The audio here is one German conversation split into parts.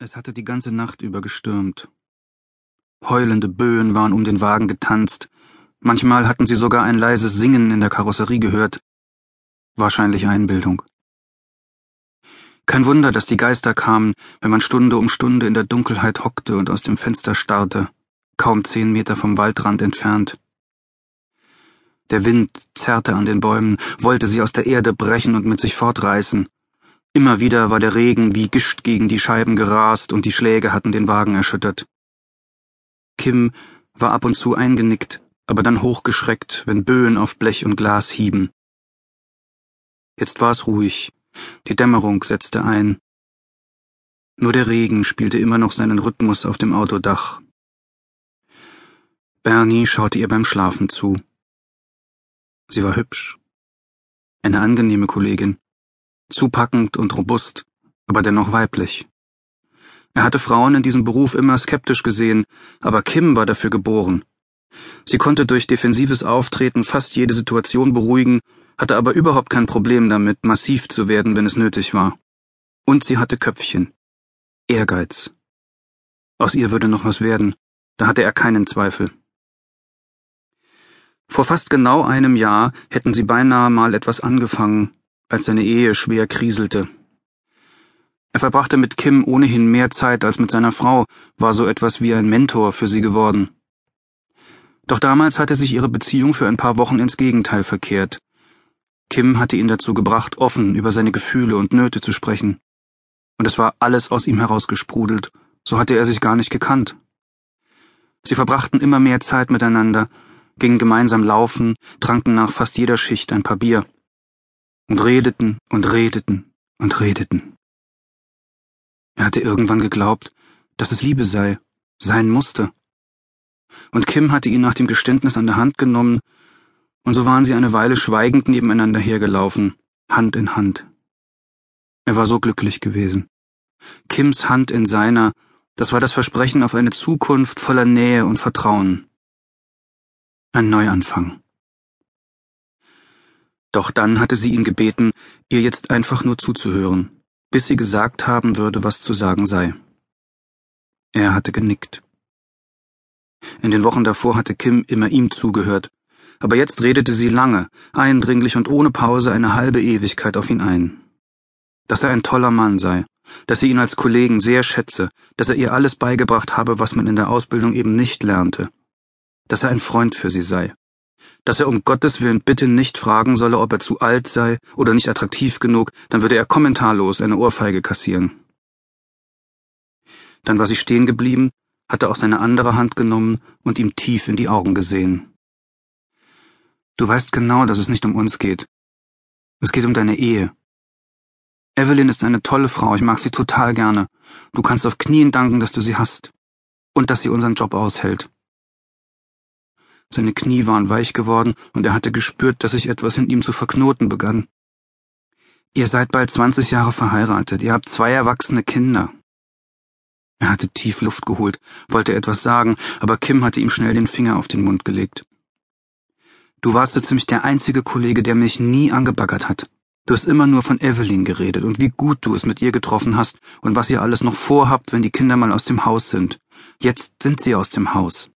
Es hatte die ganze Nacht über gestürmt. Heulende Böen waren um den Wagen getanzt, manchmal hatten sie sogar ein leises Singen in der Karosserie gehört. Wahrscheinlich Einbildung. Kein Wunder, dass die Geister kamen, wenn man Stunde um Stunde in der Dunkelheit hockte und aus dem Fenster starrte, kaum zehn Meter vom Waldrand entfernt. Der Wind zerrte an den Bäumen, wollte sie aus der Erde brechen und mit sich fortreißen. Immer wieder war der Regen wie Gischt gegen die Scheiben gerast und die Schläge hatten den Wagen erschüttert. Kim war ab und zu eingenickt, aber dann hochgeschreckt, wenn Böen auf Blech und Glas hieben. Jetzt war es ruhig, die Dämmerung setzte ein. Nur der Regen spielte immer noch seinen Rhythmus auf dem Autodach. Bernie schaute ihr beim Schlafen zu. Sie war hübsch. Eine angenehme Kollegin zupackend und robust, aber dennoch weiblich. Er hatte Frauen in diesem Beruf immer skeptisch gesehen, aber Kim war dafür geboren. Sie konnte durch defensives Auftreten fast jede Situation beruhigen, hatte aber überhaupt kein Problem damit, massiv zu werden, wenn es nötig war. Und sie hatte Köpfchen. Ehrgeiz. Aus ihr würde noch was werden, da hatte er keinen Zweifel. Vor fast genau einem Jahr hätten sie beinahe mal etwas angefangen, als seine Ehe schwer kriselte. Er verbrachte mit Kim ohnehin mehr Zeit als mit seiner Frau, war so etwas wie ein Mentor für sie geworden. Doch damals hatte sich ihre Beziehung für ein paar Wochen ins Gegenteil verkehrt. Kim hatte ihn dazu gebracht, offen über seine Gefühle und Nöte zu sprechen. Und es war alles aus ihm herausgesprudelt, so hatte er sich gar nicht gekannt. Sie verbrachten immer mehr Zeit miteinander, gingen gemeinsam laufen, tranken nach fast jeder Schicht ein paar Bier und redeten und redeten und redeten. Er hatte irgendwann geglaubt, dass es Liebe sei, sein musste. Und Kim hatte ihn nach dem Geständnis an der Hand genommen, und so waren sie eine Weile schweigend nebeneinander hergelaufen, Hand in Hand. Er war so glücklich gewesen. Kims Hand in seiner, das war das Versprechen auf eine Zukunft voller Nähe und Vertrauen. Ein Neuanfang. Doch dann hatte sie ihn gebeten, ihr jetzt einfach nur zuzuhören, bis sie gesagt haben würde, was zu sagen sei. Er hatte genickt. In den Wochen davor hatte Kim immer ihm zugehört, aber jetzt redete sie lange, eindringlich und ohne Pause eine halbe Ewigkeit auf ihn ein. Dass er ein toller Mann sei, dass sie ihn als Kollegen sehr schätze, dass er ihr alles beigebracht habe, was man in der Ausbildung eben nicht lernte, dass er ein Freund für sie sei, dass er um Gottes Willen bitte nicht fragen solle, ob er zu alt sei oder nicht attraktiv genug, dann würde er kommentarlos eine Ohrfeige kassieren. Dann war sie stehen geblieben, hatte auch seine andere Hand genommen und ihm tief in die Augen gesehen. Du weißt genau, dass es nicht um uns geht. Es geht um deine Ehe. Evelyn ist eine tolle Frau, ich mag sie total gerne. Du kannst auf Knien danken, dass du sie hast. Und dass sie unseren Job aushält. Seine Knie waren weich geworden, und er hatte gespürt, dass sich etwas in ihm zu verknoten begann. Ihr seid bald zwanzig Jahre verheiratet, ihr habt zwei erwachsene Kinder. Er hatte tief Luft geholt, wollte etwas sagen, aber Kim hatte ihm schnell den Finger auf den Mund gelegt. Du warst so ziemlich der einzige Kollege, der mich nie angebaggert hat. Du hast immer nur von Evelyn geredet und wie gut du es mit ihr getroffen hast und was ihr alles noch vorhabt, wenn die Kinder mal aus dem Haus sind. Jetzt sind sie aus dem Haus.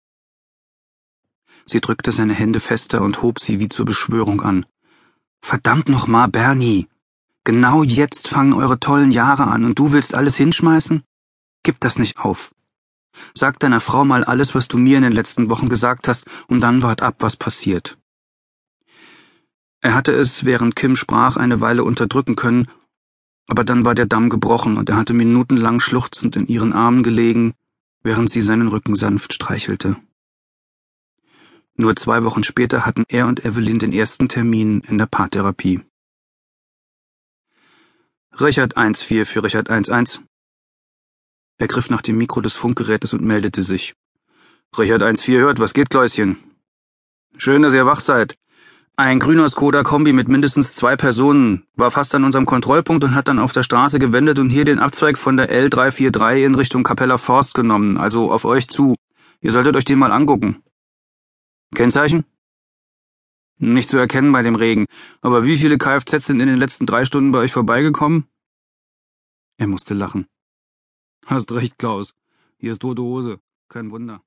Sie drückte seine Hände fester und hob sie wie zur Beschwörung an. Verdammt noch mal, Bernie! Genau jetzt fangen eure tollen Jahre an und du willst alles hinschmeißen? Gib das nicht auf. Sag deiner Frau mal alles, was du mir in den letzten Wochen gesagt hast, und dann wart ab, was passiert. Er hatte es, während Kim sprach, eine Weile unterdrücken können, aber dann war der Damm gebrochen und er hatte minutenlang schluchzend in ihren Armen gelegen, während sie seinen Rücken sanft streichelte. Nur zwei Wochen später hatten er und Evelyn den ersten Termin in der Paartherapie. Richard 1-4 für Richard 1-1. Er griff nach dem Mikro des Funkgerätes und meldete sich. Richard 1-4 hört, was geht, Kläuschen? Schön, dass ihr wach seid. Ein grüner Skoda-Kombi mit mindestens zwei Personen war fast an unserem Kontrollpunkt und hat dann auf der Straße gewendet und hier den Abzweig von der L343 in Richtung Capella Forst genommen, also auf euch zu. Ihr solltet euch den mal angucken. Kennzeichen? Nicht zu erkennen bei dem Regen. Aber wie viele Kfz sind in den letzten drei Stunden bei euch vorbeigekommen? Er musste lachen. Hast recht, Klaus. Hier ist tote Hose. Kein Wunder.